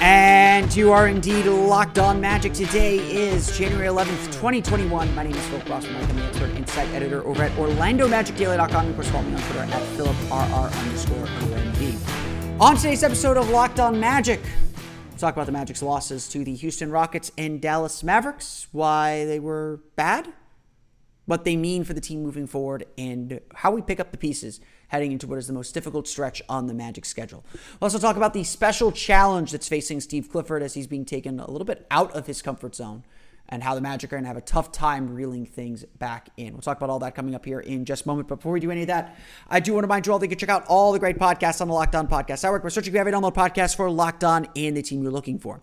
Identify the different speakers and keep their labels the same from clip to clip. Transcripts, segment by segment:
Speaker 1: And you are indeed locked on magic. Today is January 11th, 2021. My name is Philip Rossman. I'm the expert insight editor over at OrlandoMagicDaily.com. Of course, follow me on Twitter at PhilipRR underscore OMD. On today's episode of Locked On Magic, we'll talk about the Magic's losses to the Houston Rockets and Dallas Mavericks, why they were bad, what they mean for the team moving forward, and how we pick up the pieces heading into what is the most difficult stretch on the Magic schedule. We'll also talk about the special challenge that's facing Steve Clifford as he's being taken a little bit out of his comfort zone and how the Magic are going to have a tough time reeling things back in. We'll talk about all that coming up here in just a moment. But before we do any of that, I do want to remind you all that you can check out all the great podcasts on the Locked On Podcast Network We're searching for every download podcast for Locked On and the team you're looking for.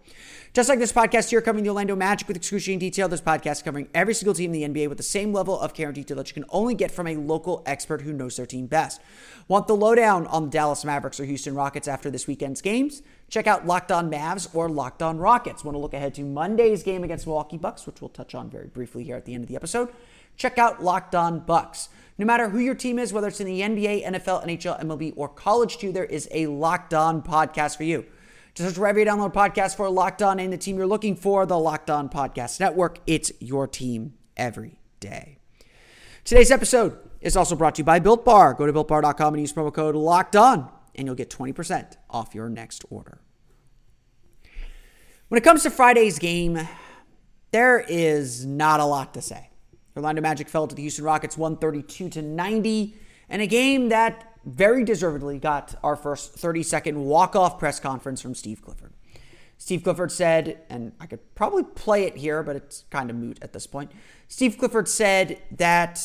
Speaker 1: Just like this podcast here covering the Orlando Magic with excruciating detail, this podcast covering every single team in the NBA with the same level of care and detail that you can only get from a local expert who knows their team best. Want the lowdown on the Dallas Mavericks or Houston Rockets after this weekend's games? Check out Locked On Mavs or Locked On Rockets. Want to look ahead to Monday's game against Milwaukee Bucks, which we'll touch on very briefly here at the end of the episode. Check out Locked On Bucks. No matter who your team is, whether it's in the NBA, NFL, NHL, MLB, or college too, there is a Locked On podcast for you. Just search wherever you download podcasts for Locked On and the team you're looking for, the Locked On Podcast Network. It's your team every day. Today's episode is also brought to you by Built Bar. Go to builtbar.com and use promo code Locked On, and you'll get 20% off your next order. When it comes to Friday's game, there is not a lot to say. Orlando Magic fell to the Houston Rockets 132 to 90 in a game that very deservedly got our first 30 second walk off press conference from Steve Clifford. Steve Clifford said, and I could probably play it here, but it's kind of moot at this point. Steve Clifford said that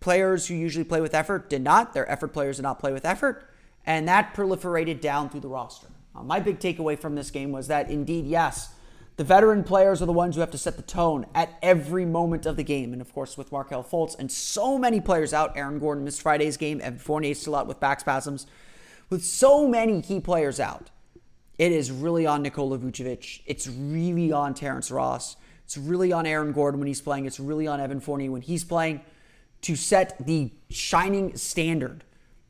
Speaker 1: players who usually play with effort did not. Their effort players did not play with effort, and that proliferated down through the roster. Uh, my big takeaway from this game was that indeed, yes, the veteran players are the ones who have to set the tone at every moment of the game. And of course, with Markelle Fultz and so many players out, Aaron Gordon missed Friday's game, Evan Fournier still out with back spasms. With so many key players out, it is really on Nikola Vucevic. It's really on Terrence Ross. It's really on Aaron Gordon when he's playing. It's really on Evan Fournier when he's playing to set the shining standard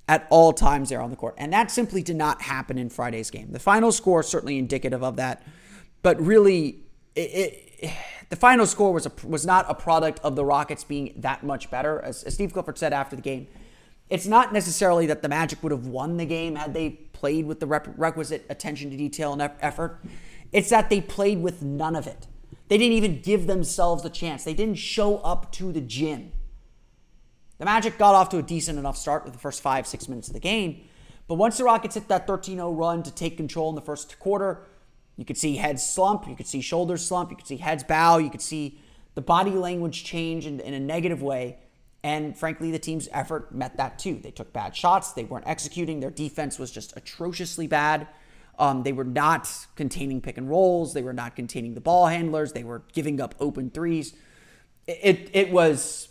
Speaker 1: at all times there on the court. And that simply did not happen in Friday's game. The final score is certainly indicative of that, but really, it, it, the final score was a, was not a product of the Rockets being that much better. As, as Steve Clifford said after the game, it's not necessarily that the Magic would have won the game had they played with the rep- requisite attention to detail and effort. It's that they played with none of it. They didn't even give themselves the chance. They didn't show up to the gym. The Magic got off to a decent enough start with the first five, six minutes of the game. But once the Rockets hit that 13 0 run to take control in the first quarter, you could see heads slump, you could see shoulders slump, you could see heads bow, you could see the body language change in, in a negative way. And frankly, the team's effort met that too. They took bad shots, they weren't executing, their defense was just atrociously bad. Um, they were not containing pick and rolls. They were not containing the ball handlers. They were giving up open threes. It it, it was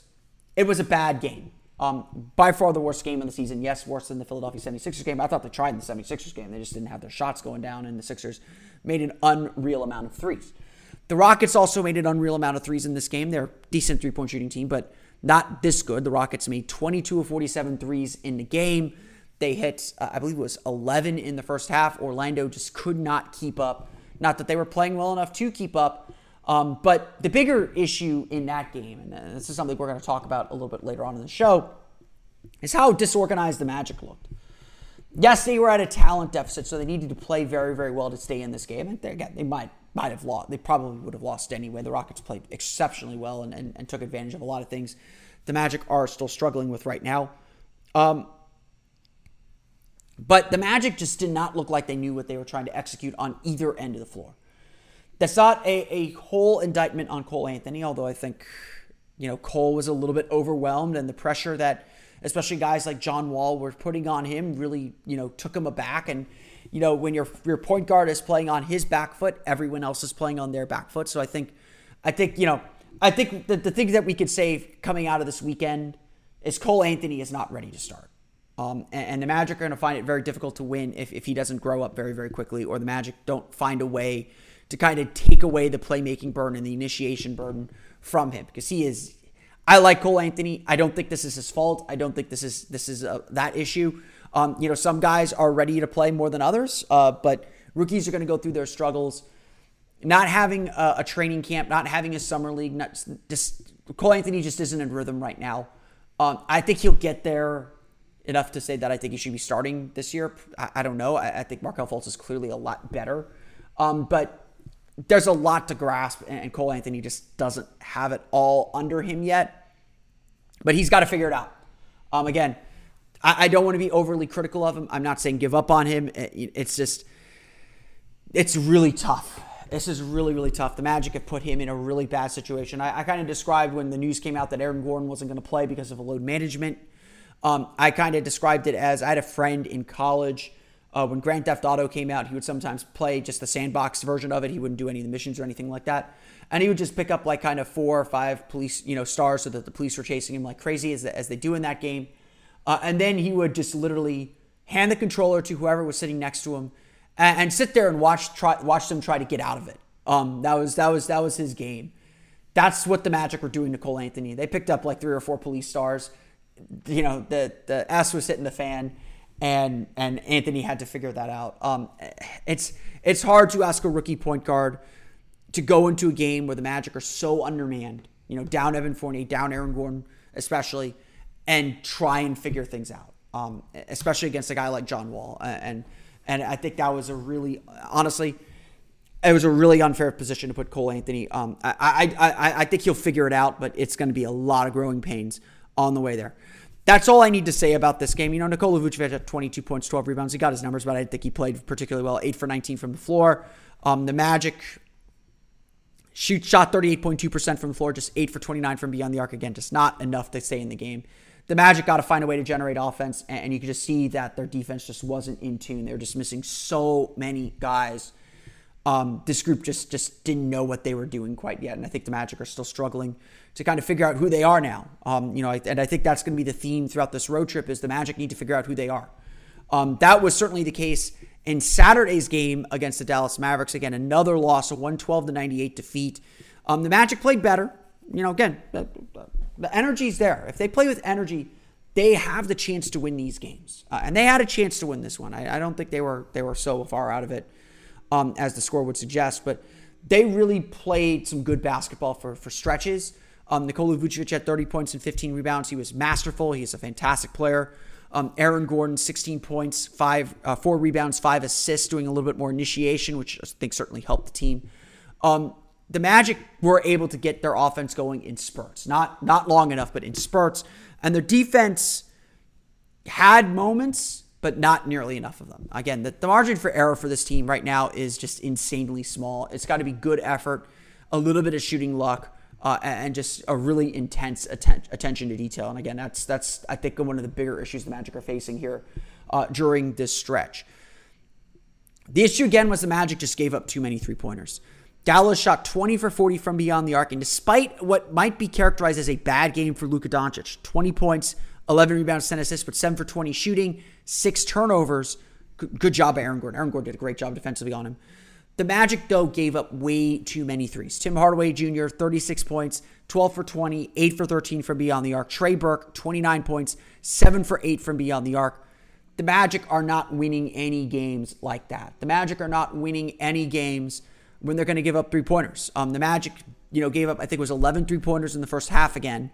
Speaker 1: it was a bad game. Um, by far the worst game of the season. Yes, worse than the Philadelphia 76ers game. I thought they tried in the 76ers game. They just didn't have their shots going down, and the Sixers made an unreal amount of threes. The Rockets also made an unreal amount of threes in this game. They're a decent three point shooting team, but not this good. The Rockets made 22 of 47 threes in the game. They hit, uh, I believe it was 11 in the first half. Orlando just could not keep up. Not that they were playing well enough to keep up, um, but the bigger issue in that game, and this is something we're going to talk about a little bit later on in the show, is how disorganized the Magic looked. Yes, they were at a talent deficit, so they needed to play very, very well to stay in this game. And they, again, they might might have lost. They probably would have lost anyway. The Rockets played exceptionally well and, and, and took advantage of a lot of things the Magic are still struggling with right now. Um, but the Magic just did not look like they knew what they were trying to execute on either end of the floor. That's not a, a whole indictment on Cole Anthony, although I think, you know, Cole was a little bit overwhelmed and the pressure that especially guys like John Wall were putting on him really, you know, took him aback. And, you know, when your your point guard is playing on his back foot, everyone else is playing on their back foot. So I think I think, you know, I think the, the thing that we could say coming out of this weekend is Cole Anthony is not ready to start. Um, and, and, the Magic are going to find it very difficult to win if, if he doesn't grow up very, very quickly, or the Magic don't find a way to kind of take away the playmaking burden and the initiation burden from him because he is. I like Cole Anthony. I don't think this is his fault. I don't think this is this is a, that issue. Um, you know, some guys are ready to play more than others, uh, but rookies are going to go through their struggles. Not having a, a, training camp, not having a summer league, not just Cole Anthony just isn't in rhythm right now. Um, I think he'll get there enough to say that I think he should be starting this year. I, I don't know. I, I, think Markelle Fultz is clearly a lot better. Um, but there's a lot to grasp, and Cole Anthony just doesn't have it all under him yet. But he's got to figure it out. Um, again, I, I don't want to be overly critical of him. I'm not saying give up on him. It, it's just, it's really tough. This is really, really tough. The Magic have put him in a really bad situation. I, I kind of described when the news came out that Aaron Gordon wasn't going to play because of a load management um, I kind of described it as I had a friend in college. Uh, when Grand Theft Auto came out, he would sometimes play just the sandbox version of it. He wouldn't do any of the missions or anything like that. And he would just pick up like kind of four or five police, you know, stars so that the police were chasing him like crazy as, as they do in that game. Uh, and then he would just literally hand the controller to whoever was sitting next to him and, and sit there and watch try, watch them try to get out of it. Um, that was that was that was his game. That's what the Magic were doing to Cole Anthony. They picked up like three or four police stars you know, the the S was hitting the fan, and and Anthony had to figure that out. Um, it's it's hard to ask a rookie point guard to go into a game where the Magic are so undermanned, you know, down Evan Fournier, down Aaron Gordon, especially, and try and figure things out. Um, especially against a guy like John Wall, and and I think that was a really honestly. It was a really unfair position to put Cole Anthony. Um, I, I, I, I think he'll figure it out, but it's going to be a lot of growing pains on the way there. That's all I need to say about this game. You know, Nikola Vucevic had 22 points, 12 rebounds. He got his numbers, but I didn't think he played particularly well. 8 for 19 from the floor. Um, the Magic shoot shot 38.2% from the floor, just 8 for 29 from beyond the arc. Again, just not enough to stay in the game. The Magic got to find a way to generate offense, and you could just see that their defense just wasn't in tune. They were just missing so many guys um, this group just just didn't know what they were doing quite yet, and I think the Magic are still struggling to kind of figure out who they are now. Um, you know, and I think that's going to be the theme throughout this road trip is the Magic need to figure out who they are. Um, that was certainly the case in Saturday's game against the Dallas Mavericks. Again, another loss, a 112 to 98 defeat. Um, the Magic played better. You know, again, the, energy's there. If they play with energy, they have the chance to win these games, uh, and they had a chance to win this one. I, I don't think they were they were so far out of it um, as the score would suggest. But they really played some good basketball for, for stretches. Um, Nikola Vucevic had 30 points and 15 rebounds. He was masterful. He's a fantastic player. Um, Aaron Gordon, 16 points, five, uh, four rebounds, five assists, doing a little bit more initiation, which I think certainly helped the team. Um, the Magic were able to get their offense going in spurts, not not long enough, but in spurts, and their defense had moments but not nearly enough of them. Again, the, the margin for error for this team right now is just insanely small. It's got to be good effort, a little bit of shooting luck, uh, and just a really intense atten- attention to detail. And again, that's that's I think one of the bigger issues the Magic are facing here uh, during this stretch. The issue again was the Magic just gave up too many three pointers. Dallas shot 20 for 40 from beyond the arc, and despite what might be characterized as a bad game for Luka Doncic, 20 points, 11 rebounds, 10 assists, but 7 for 20 shooting, 6 turnovers. Good job, Aaron Gordon. Aaron Gordon did a great job defensively on him. The Magic, though, gave up way too many threes. Tim Hardaway Jr., 36 points, 12 for 20, 8 for 13 from beyond the arc. Trey Burke, 29 points, 7 for 8 from beyond the arc. The Magic are not winning any games like that. The Magic are not winning any games when they're going to give up three pointers. Um, the Magic, you know, gave up, I think it was 11 three pointers in the first half again.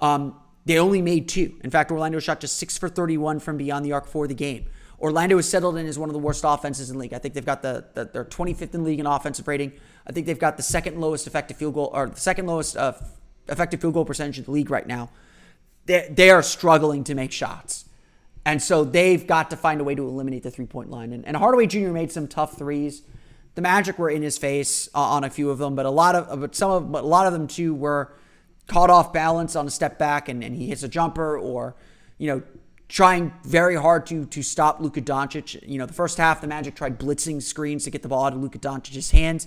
Speaker 1: Um, they only made two. In fact, Orlando shot just 6 for 31 from beyond the arc for the game. Orlando is settled in as one of the worst offenses in the league. I think they've got the, the they're 25th in league in offensive rating. I think they've got the second lowest effective field goal or the second lowest uh, effective field goal percentage in the league right now. They they are struggling to make shots, and so they've got to find a way to eliminate the three point line. And, and Hardaway Jr. made some tough threes. The Magic were in his face uh, on a few of them, but a lot of but some of but a lot of them too were caught off balance on a step back, and, and he hits a jumper or you know trying very hard to to stop Luka Doncic. You know, the first half, the Magic tried blitzing screens to get the ball out of Luka Doncic's hands.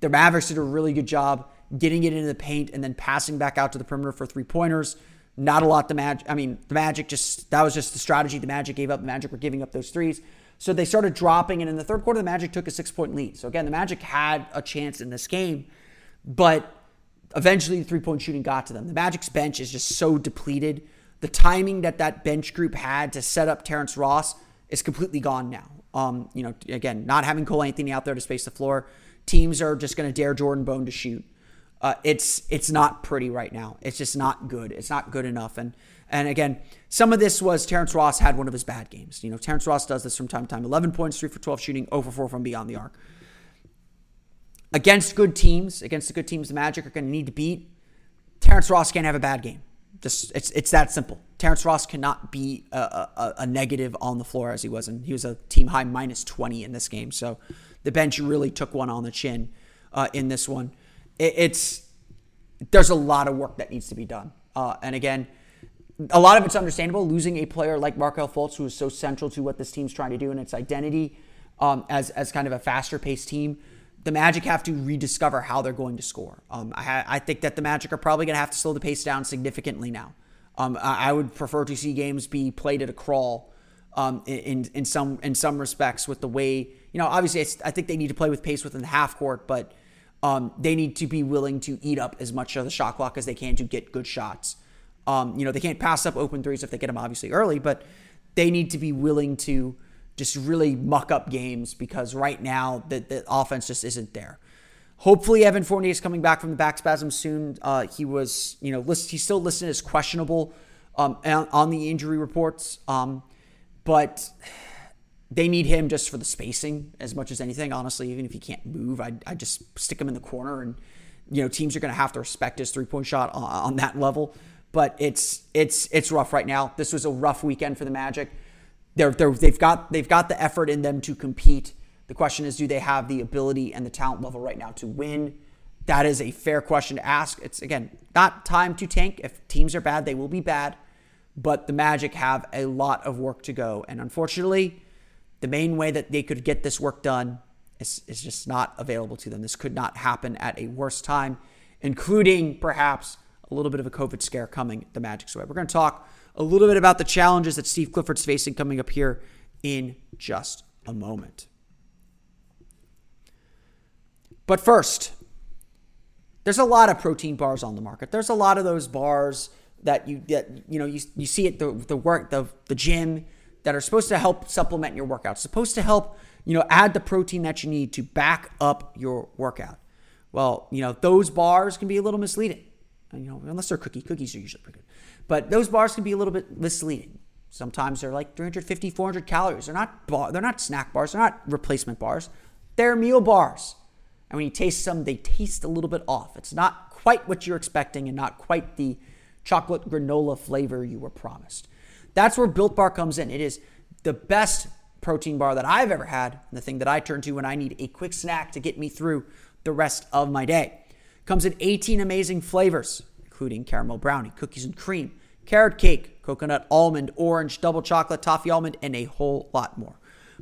Speaker 1: The Mavericks did a really good job getting it into the paint and then passing back out to the perimeter for three pointers. Not a lot. The Magic, I mean, the Magic just that was just the strategy the Magic gave up. The Magic were giving up those threes. So they started dropping, and in the third quarter, the Magic took a six point lead. So again, the Magic had a chance in this game, but eventually the three point shooting got to them. The Magic's bench is just so depleted the timing that that bench group had to set up Terrence Ross is completely gone now. Um, you know, again, not having Cole Anthony out there to space the floor, teams are just going to dare Jordan Bone to shoot. Uh, it's it's not pretty right now. It's just not good. It's not good enough. And and again, some of this was Terrence Ross had one of his bad games. You know, Terrence Ross does this from time to time. 11 points, 3 for 12 shooting, over 4 from beyond the arc. Against good teams, against the good teams the Magic are going to need to beat, Terrence Ross can't have a bad game. Just it's it's that simple. Terrence Ross cannot be a, a, a, negative on the floor as he was, and he was a team high minus twenty in this game. So the bench really took one on the chin uh, in this one. It, it's there's a lot of work that needs to be done, uh, and again, a lot of it's understandable. Losing a player like Markelle Fultz, who is so central to what this team's trying to do and its identity um, as as kind of a faster paced team the Magic have to rediscover how they're going to score. Um, I, I, think that the Magic are probably going to have to slow the pace down significantly now. Um, I, I, would prefer to see games be played at a crawl um, in, in some in some respects with the way you know. Obviously, I think they need to play with pace within the half court, but um, they need to be willing to eat up as much of the shot clock as they can to get good shots. Um, you know, they can't pass up open threes if they get them obviously early, but they need to be willing to just really muck up games because right now the, the offense just isn't there. Hopefully, Evan Fournier is coming back from the back spasm soon. Uh, he was, you know, list, he's still listed as questionable um, on, the injury reports, um, but they need him just for the spacing as much as anything. Honestly, even if he can't move, I I just stick him in the corner, and you know, teams are going to have to respect his three point shot on, on that level. But it's it's it's rough right now. This was a rough weekend for the Magic. They're, they're, they've got they've got the effort in them to compete. The question is, do they have the ability and the talent level right now to win? That is a fair question to ask. It's again not time to tank. If teams are bad, they will be bad. But the Magic have a lot of work to go, and unfortunately, the main way that they could get this work done is, is just not available to them. This could not happen at a worse time, including perhaps a little bit of a COVID scare coming the Magic's way. We're going to talk a little bit about the challenges that Steve Clifford's facing coming up here in just a moment. But first, there's a lot of protein bars on the market. There's a lot of those bars that you that you know you, you see at the the work the the gym that are supposed to help supplement your workout. Supposed to help, you know, add the protein that you need to back up your workout. Well, you know, those bars can be a little misleading. You know, unless they're cookie. Cookies are usually pretty good. But those bars can be a little bit misleading. Sometimes they're like 350, 400 calories. They're not bar, they're not snack bars. They're not replacement bars. They're meal bars. And when you taste some, they taste a little bit off. It's not quite what you're expecting and not quite the chocolate granola flavor you were promised. That's where Built Bar comes in. It is the best protein bar that I've ever had, and the thing that I turn to when I need a quick snack to get me through the rest of my day. Comes in 18 amazing flavors, including caramel brownie, cookies and cream, carrot cake, coconut almond, orange, double chocolate, toffee almond, and a whole lot more.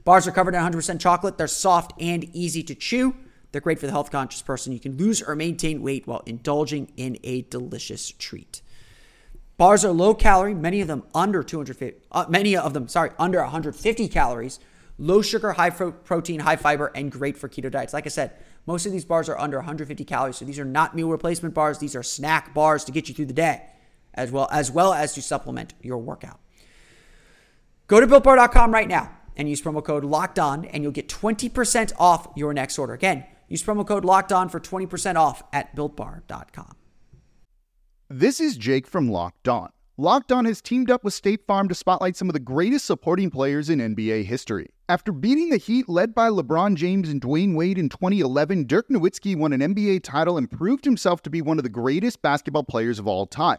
Speaker 1: Bars are covered in 100% chocolate. They're soft and easy to chew. They're great for the health conscious person. You can lose or maintain weight while indulging in a delicious treat. Bars are low calorie, many of them under 250, uh, many of them, sorry, under 150 calories, low sugar, high protein, high fiber, and great for keto diets. Like I said, most of these bars are under 150 calories, so these are not meal replacement bars. These are snack bars to get you through the day, as well as well as to supplement your workout. Go to builtbar.com right now and use promo code Locked On, and you'll get 20% off your next order. Again, use promo code Locked On for 20% off at builtbar.com.
Speaker 2: This is Jake from Locked On. Locked On has teamed up with State Farm to spotlight some of the greatest supporting players in NBA history. After beating the Heat led by LeBron James and Dwyane Wade in 2011, Dirk Nowitzki won an NBA title and proved himself to be one of the greatest basketball players of all time.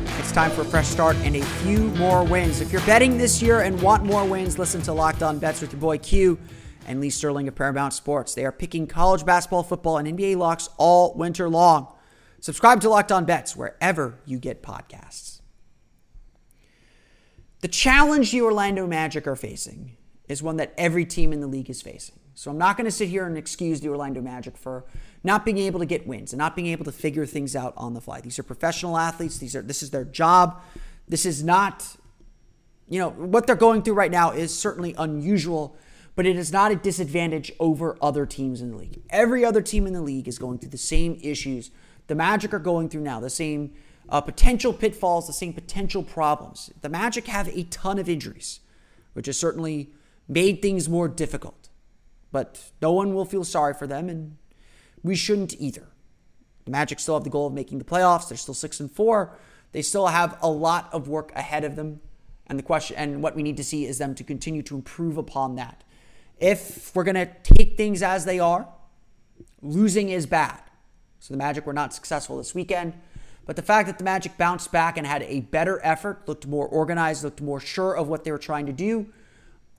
Speaker 1: It's time for a fresh start and a few more wins. If you're betting this year and want more wins, listen to Locked On Bets with your boy Q and Lee Sterling of Paramount Sports. They are picking college basketball, football, and NBA locks all winter long. Subscribe to Locked On Bets wherever you get podcasts. The challenge the Orlando Magic are facing is one that every team in the league is facing. So I'm not going to sit here and excuse the Orlando Magic for not being able to get wins and not being able to figure things out on the fly. These are professional athletes. These are this is their job. This is not you know, what they're going through right now is certainly unusual but it is not a disadvantage over other teams in the league. Every other team in the league is going through the same issues the Magic are going through now, the same uh, potential pitfalls, the same potential problems. The Magic have a ton of injuries, which has certainly made things more difficult. But no one will feel sorry for them, and we shouldn't either. The Magic still have the goal of making the playoffs. They're still six and four. They still have a lot of work ahead of them. And the question and what we need to see is them to continue to improve upon that. If we're going to take things as they are, losing is bad. So the Magic were not successful this weekend. But the fact that the Magic bounced back and had a better effort, looked more organized, looked more sure of what they were trying to do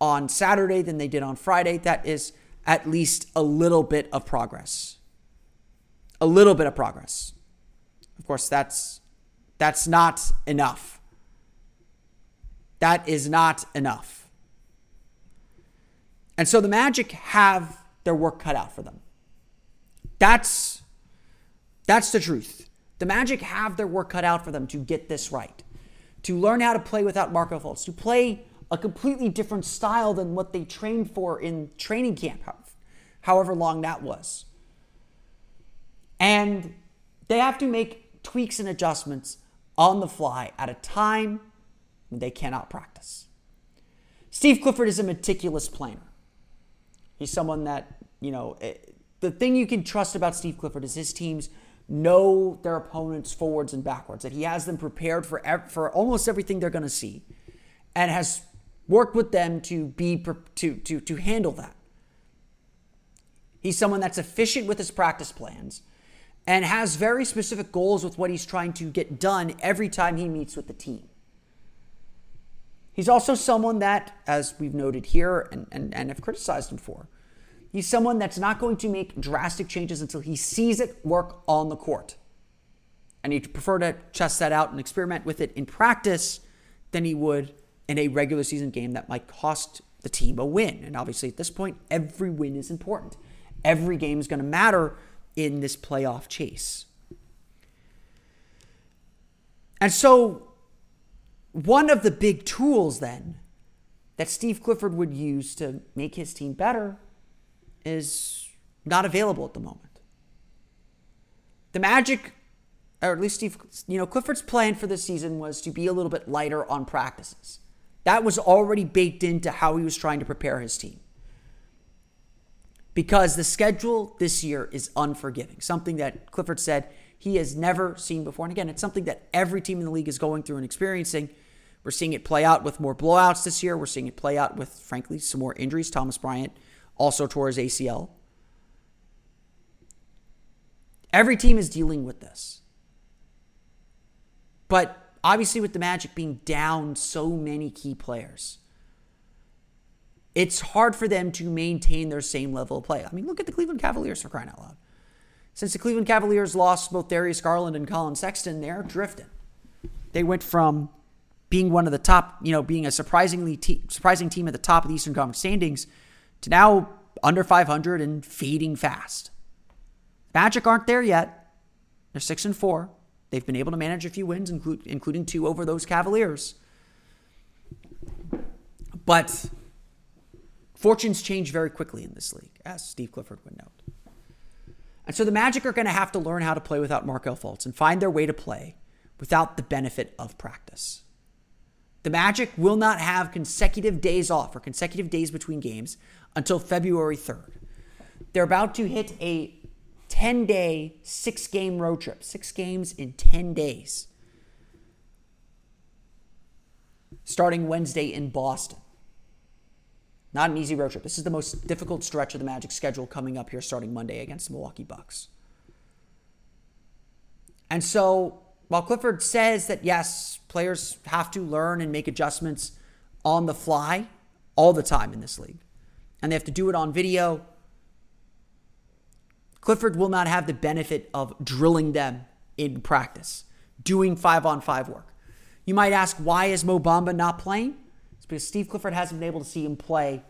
Speaker 1: on Saturday than they did on Friday, that is at least a little bit of progress. A little bit of progress. Of course, that's that's not enough. That is not enough. And so the Magic have their work cut out for them. That's that's the truth. The Magic have their work cut out for them to get this right. To learn how to play without Markelle Fultz, to play a completely different style than what they trained for in training camp, however long that was. And they have to make tweaks and adjustments on the fly at a time when they cannot practice. Steve Clifford is a meticulous planner. He's someone that, you know, eh, the thing you can trust about Steve Clifford is his teams know their opponents forwards and backwards, that he has them prepared for, for almost everything they're going to see and has worked with them to be to, to, to handle that. He's someone that's efficient with his practice plans and has very specific goals with what he's trying to get done every time he meets with the team. He's also someone that, as we've noted here and, and, and have criticized him for, he's someone that's not going to make drastic changes until he sees it work on the court. And he'd prefer to test that out and experiment with it in practice than he would in a regular season game that might cost the team a win. And obviously, at this point, every win is important. Every game is going to matter in this playoff chase. And so one of the big tools then that Steve Clifford would use to make his team better is not available at the moment. The Magic, or at least Steve, you know, Clifford's plan for this season was to be a little bit lighter on practices. That was already baked into how he was trying to prepare his team. Because the schedule this year is unforgiving, something that Clifford said he has never seen before. And again, it's something that every team in the league is going through and experiencing. We're seeing it play out with more blowouts this year. We're seeing it play out with, frankly, some more injuries. Thomas Bryant also tore his ACL. Every team is dealing with this. But obviously, with the Magic being down so many key players, it's hard for them to maintain their same level of play. I mean, look at the Cleveland Cavaliers for crying out loud. Since the Cleveland Cavaliers lost both Darius Garland and Collin Sexton, they're drifting. They went from being one of the top, you know, being a surprisingly te- surprising team at the top of the Eastern Conference standings to now under 500 and fading fast. Magic aren't there yet. They're six and four. They've been able to manage a few wins, include, including two over those Cavaliers. But fortunes change very quickly in this league, as Steve Clifford would note. And so the Magic are going to have to learn how to play without Markelle Fultz and find their way to play without the benefit of practice. The Magic will not have consecutive days off or consecutive days between games until February 3rd. They're about to hit a 10 day, six game road trip, six games in 10 days, starting Wednesday in Boston. Not an easy road trip. This is the most difficult stretch of the Magic schedule coming up here starting Monday against the Milwaukee Bucks. And so, while Clifford says that yes, players have to learn and make adjustments on the fly all the time in this league, and they have to do it on video Clifford will not have the benefit of drilling them in practice, doing five on five work. You might ask, why is Mo Bamba not playing? Because Steve Clifford hasn't been able to see him play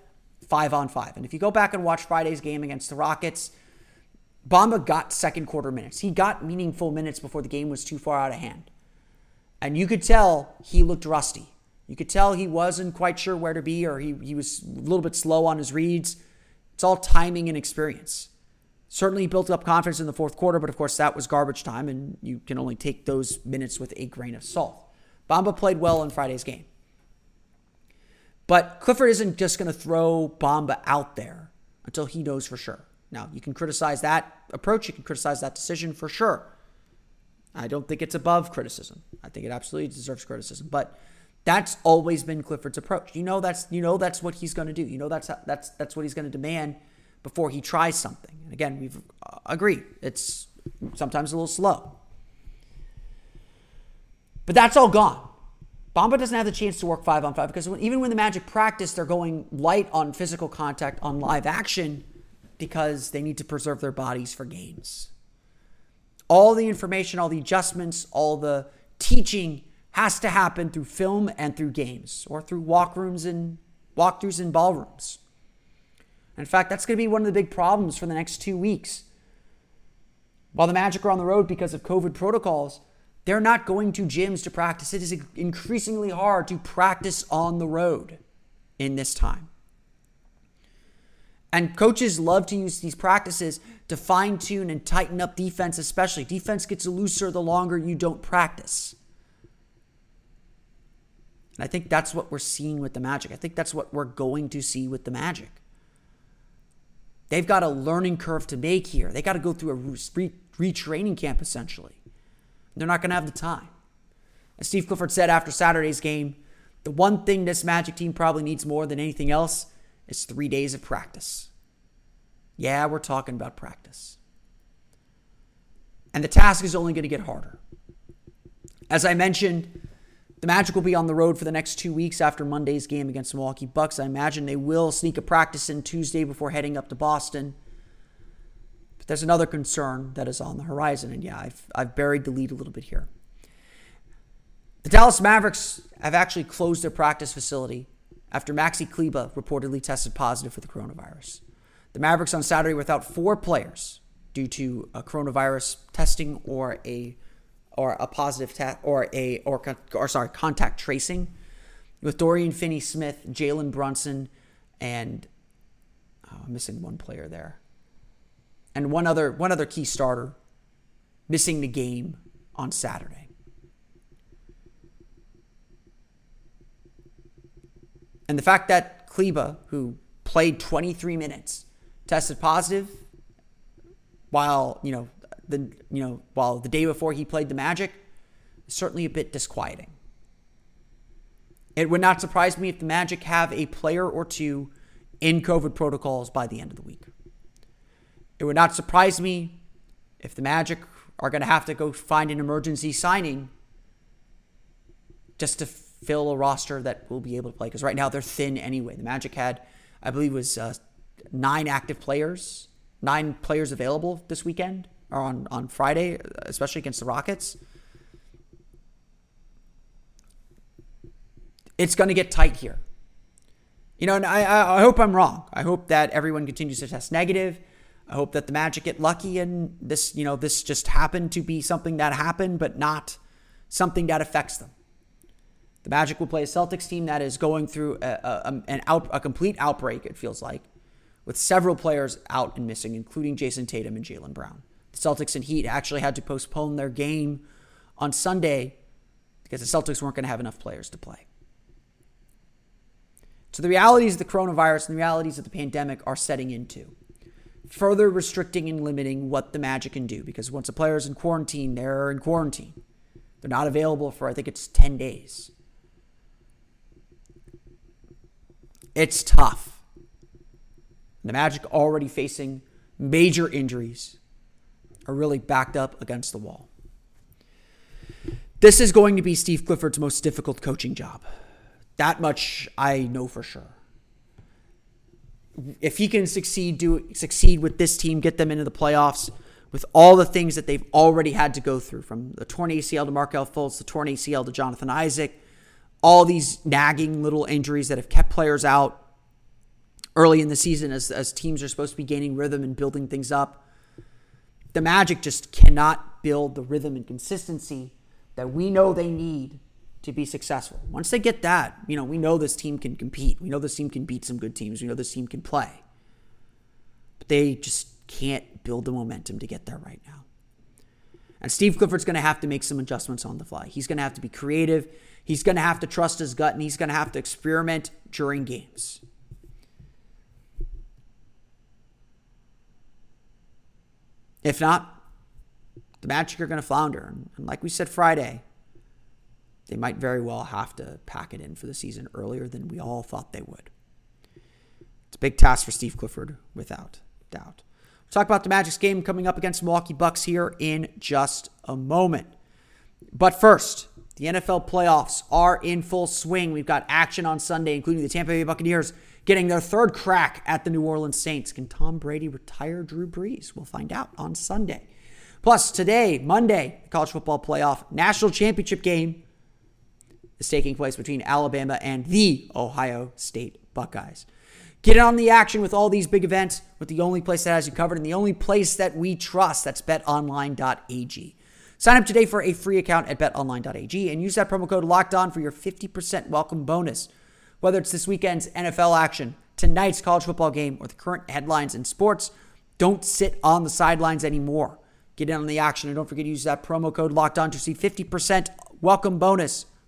Speaker 1: five on five. And if you go back and watch Friday's game against the Rockets, Bamba got second quarter minutes. He got meaningful minutes before the game was too far out of hand. And you could tell he looked rusty. You could tell he wasn't quite sure where to be or he, he was a little bit slow on his reads. It's all timing and experience. Certainly built up confidence in the fourth quarter, but of course that was garbage time, and you can only take those minutes with a grain of salt. Bamba played well in Friday's game. But Clifford isn't just going to throw Bamba out there until he knows for sure. Now, you can criticize that approach, you can criticize that decision for sure. I don't think it's above criticism. I think it absolutely deserves criticism, but that's always been Clifford's approach. You know that's you know that's what he's going to do. You know that's that's that's what he's going to demand before he tries something. And again, we've uh, agreed it's sometimes a little slow. But that's all gone. Bamba doesn't have the chance to work five on five because even when the Magic practice, they're going light on physical contact on live action because they need to preserve their bodies for games. All the information, all the adjustments, all the teaching has to happen through film and through games or through walkrooms and walkthroughs in ballrooms. In fact, that's going to be one of the big problems for the next two weeks. While the Magic are on the road because of COVID protocols, they're not going to gyms to practice. It is increasingly hard to practice on the road in this time. And coaches love to use these practices to fine tune and tighten up defense, especially. Defense gets looser the longer you don't practice. And I think that's what we're seeing with the Magic. I think that's what we're going to see with the Magic. They've got a learning curve to make here. They got to go through a retraining camp essentially. They're not going to have the time. As Steve Clifford said after Saturday's game, the one thing this Magic team probably needs more than anything else is three days of practice. Yeah, we're talking about practice. And the task is only going to get harder. As I mentioned, the Magic will be on the road for the next two weeks after Monday's game against the Milwaukee Bucks. I imagine they will sneak a practice in Tuesday before heading up to Boston. But there's another concern that is on the horizon, and yeah, I've, I've buried the lead a little bit here. The Dallas Mavericks have actually closed their practice facility after Maxi Kleber reportedly tested positive for the coronavirus. The Mavericks on Saturday without four players due to a coronavirus testing or a or a positive test or a or, or sorry contact tracing with Dorian Finney-Smith, Jalen Brunson, and oh, I'm missing one player there. And one other one other key starter missing the game on Saturday. And the fact that Kleber, who played 23 minutes, tested positive while, you know, the you know, while the day before he played the Magic, certainly a bit disquieting. It would not surprise me if the Magic have a player or two in COVID protocols by the end of the week. It would not surprise me if the Magic are going to have to go find an emergency signing just to fill a roster that will be able to play. Because right now they're thin anyway. The Magic had, I believe, was uh, nine active players, nine players available this weekend or on on Friday, especially against the Rockets. It's going to get tight here. You know, and I, I hope I'm wrong. I hope that everyone continues to test negative. I hope that the Magic get lucky and this, you know, this just happened to be something that happened, but not something that affects them. The Magic will play a Celtics team that is going through a, a, an out, a complete outbreak, it feels like, with several players out and missing, including Jayson Tatum and Jaylen Brown. The Celtics and Heat actually had to postpone their game on Sunday because the Celtics weren't going to have enough players to play. So the realities of the coronavirus and the realities of the pandemic are setting into further restricting and limiting what the Magic can do because once a player is in quarantine, they're in quarantine. They're not available for, I think it's 10 days. It's tough. The Magic already facing major injuries are really backed up against the wall. This is going to be Steve Clifford's most difficult coaching job. That much I know for sure. If he can succeed, do succeed with this team, get them into the playoffs, with all the things that they've already had to go through, from the torn ACL to Markelle Fultz, the torn ACL to Jonathan Isaac, all these nagging little injuries that have kept players out early in the season as, as teams are supposed to be gaining rhythm and building things up. The Magic just cannot build the rhythm and consistency that we know they need to be successful. Once they get that, you know, we know this team can compete. We know this team can beat some good teams. We know this team can play. But they just can't build the momentum to get there right now. And Steve Clifford's going to have to make some adjustments on the fly. He's going to have to be creative. He's going to have to trust his gut and he's going to have to experiment during games. If not, the Magic are going to flounder. And like we said Friday, they might very well have to pack it in for the season earlier than we all thought they would. It's a big task for Steve Clifford, without doubt. We'll talk about the Magic's game coming up against Milwaukee Bucks here in just a moment. But first, the NFL playoffs are in full swing. We've got action on Sunday, including the Tampa Bay Buccaneers getting their third crack at the New Orleans Saints. Can Tom Brady retire Drew Brees? We'll find out on Sunday. Plus, today, Monday, the college football playoff national championship game is taking place between Alabama and the Ohio State Buckeyes. Get in on the action with all these big events with the only place that has you covered and the only place that we trust. That's betonline.ag. Sign up today for a free account at betonline.ag and use that promo code locked on for your 50% welcome bonus. Whether it's this weekend's NFL action, tonight's college football game, or the current headlines in sports, don't sit on the sidelines anymore. Get in on the action and don't forget to use that promo code locked on to see 50% welcome bonus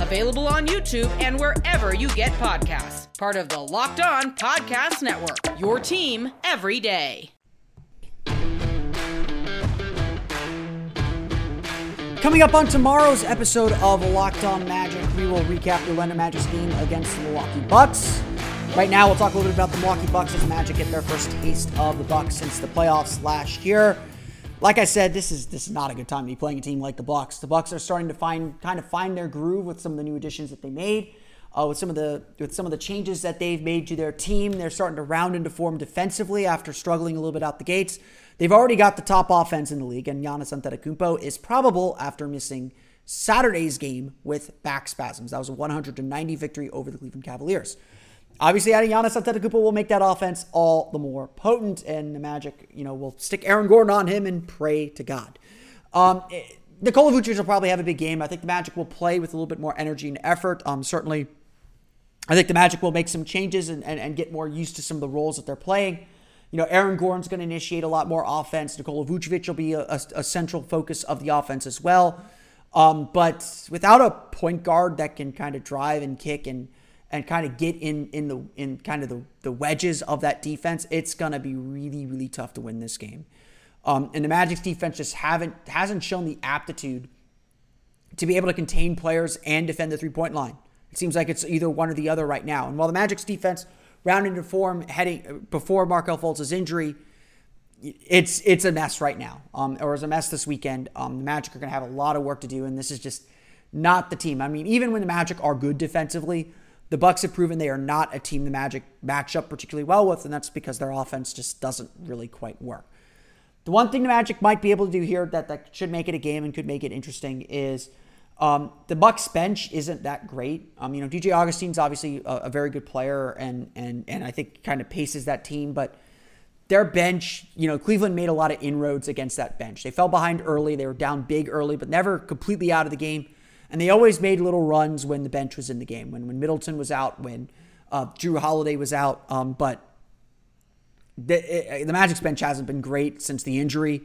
Speaker 3: available on YouTube and wherever you get podcasts. Part of the Locked On Podcast Network. Your team every day.
Speaker 1: Coming up on tomorrow's episode of Locked On Magic, we will recap the Orlando Magic's game against the Milwaukee Bucks. Right now, we'll talk a little bit about the Milwaukee Bucks as Magic get their first taste of the Bucks since the playoffs last year. Like I said, this is this is not a good time to be playing a team like the Bucks. The Bucks are starting to find kind of find their groove with some of the new additions that they made. Uh, with some of the with some of the changes that they've made to their team, they're starting to round into form defensively after struggling a little bit out the gates. They've already got the top offense in the league, and Giannis Antetokounmpo is probable after missing Saturday's game with back spasms. That was a 190 victory over the Cleveland Cavaliers. Obviously, adding Giannis Antetokounmpo will make that offense all the more potent, and the Magic, you know, will stick Aaron Gordon on him and pray to God. Um, Nikola Vucevic will probably have a big game. I think the Magic will play with a little bit more energy and effort. Um, certainly, I think the Magic will make some changes and, and, and get more used to some of the roles that they're playing. You know, Aaron Gordon's going to initiate a lot more offense. Nikola Vucevic will be a, a, a central focus of the offense as well. Um, but without a point guard that can kind of drive and kick and and kind of get in in the in kind of the, the wedges of that defense, it's gonna be really really tough to win this game. Um, and the Magic's defense just haven't hasn't shown the aptitude to be able to contain players and defend the three point line. It seems like it's either one or the other right now. And while the Magic's defense rounded into form heading before Markelle Fultz's injury, it's it's a mess right now, um, or is a mess this weekend. Um, the Magic are going to have a lot of work to do, and this is just not the team. I mean, even when the Magic are good defensively, the Bucks have proven they are not a team the Magic match up particularly well with, and that's because their offense just doesn't really quite work. The one thing the Magic might be able to do here that, that should make it a game and could make it interesting is um, the Bucks bench isn't that great. Um, you know, DJ Augustin's obviously a, a, very good player, and and and I think kind of paces that team, but their bench, you know, Cleveland made a lot of inroads against that bench. They fell behind early, they were down big early, but never completely out of the game. And they always made little runs when the bench was in the game, when, when Middleton was out, when uh, Jrue Holiday was out. Um, but the, the Magic's bench hasn't been great since the injury.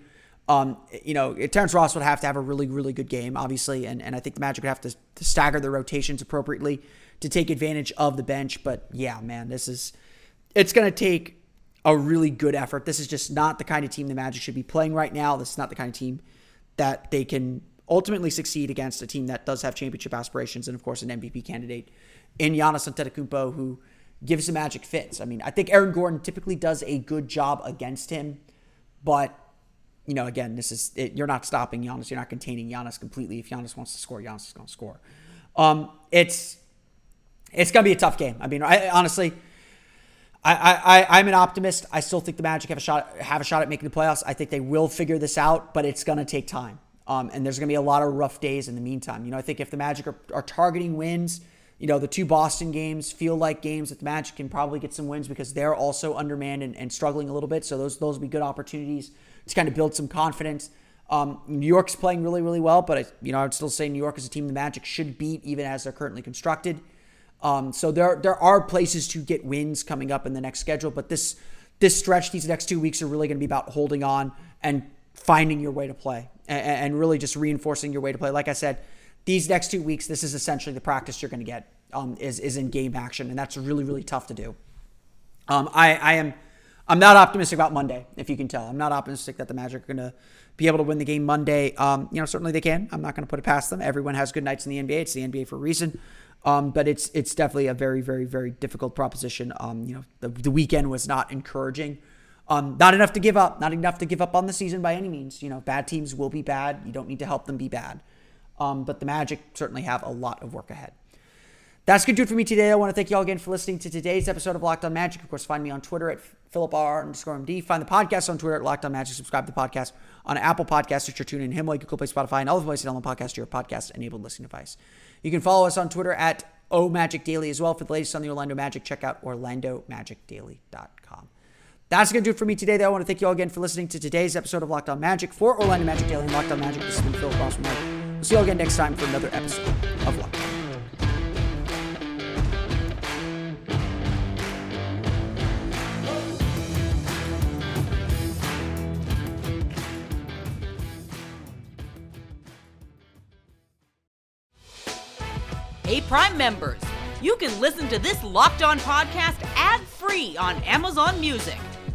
Speaker 1: Um, you know, Terrence Ross would have to have a really, really good game, obviously, and, and I think the Magic would have to, to stagger their rotations appropriately to take advantage of the bench. But yeah, man, this is it's going to take a really good effort. This is just not the kind of team the Magic should be playing right now. This is not the kind of team that they can ultimately succeed against a team that does have championship aspirations and, of course, an MVP candidate in Giannis Antetokounmpo, who gives the Magic fits. I mean, I think Aaron Gordon typically does a good job against him, but you know, again, this is it, you're not stopping Giannis. You're not containing Giannis completely. If Giannis wants to score, Giannis is going to score. Um, it's it's going to be a tough game. I mean, I, honestly, I, I, I'm an optimist. I still think the Magic have a shot have a shot at making the playoffs. I think they will figure this out, but it's going to take time. Um, and there's going to be a lot of rough days in the meantime. You know, I think if the Magic are, are targeting wins, you know, the two Boston games feel like games that the Magic can probably get some wins because they're also undermanned and, and struggling a little bit. So those those will be good opportunities to kind of build some confidence. Um, New York's playing really, really well, but I, you know, I would still say New York is a team the Magic should beat even as they're currently constructed. Um, so there there are places to get wins coming up in the next schedule, but this this stretch, these next two weeks are really going to be about holding on and finding your way to play and, really just reinforcing your way to play. Like I said, these next two weeks, this is essentially the practice you're going to get um, is is in game action, and that's really really tough to do. Um, I I am I'm not optimistic about Monday, if you can tell. I'm not optimistic that the Magic are going to be able to win the game Monday. Um, you know, certainly they can. I'm not going to put it past them. Everyone has good nights in the NBA. It's the NBA for a reason. Um, but it's it's definitely a very very very difficult proposition. Um, you know, the, the weekend was not encouraging. Um, not enough to give up. Not enough to give up on the season by any means. You know, bad teams will be bad. You don't need to help them be bad. Um, but the Magic certainly have a lot of work ahead. That's going to do it for me today. I want to thank you all again for listening to today's episode of Locked On Magic. Of course, find me on Twitter at PhilipR underscore MD. Find the podcast on Twitter at Locked On Magic. Subscribe to the podcast on Apple Podcasts, Stitcher, TuneIn, Himalaya, Google Play, Spotify, and all the places on the podcast to your podcast-enabled listening device. You can follow us on Twitter at O Magic Daily as well. For the latest on the Orlando Magic, check out OrlandoMagicDaily.com. That's going to do it for me today, though. I want to thank you all again for listening to today's episode of Locked On Magic for Orlando Magic Daily and Locked On Magic. This has been Phil Cross We'll see you all again next time for another episode of Locked On.
Speaker 3: Hey, Prime members, you can listen to this Locked On podcast ad free on Amazon Music.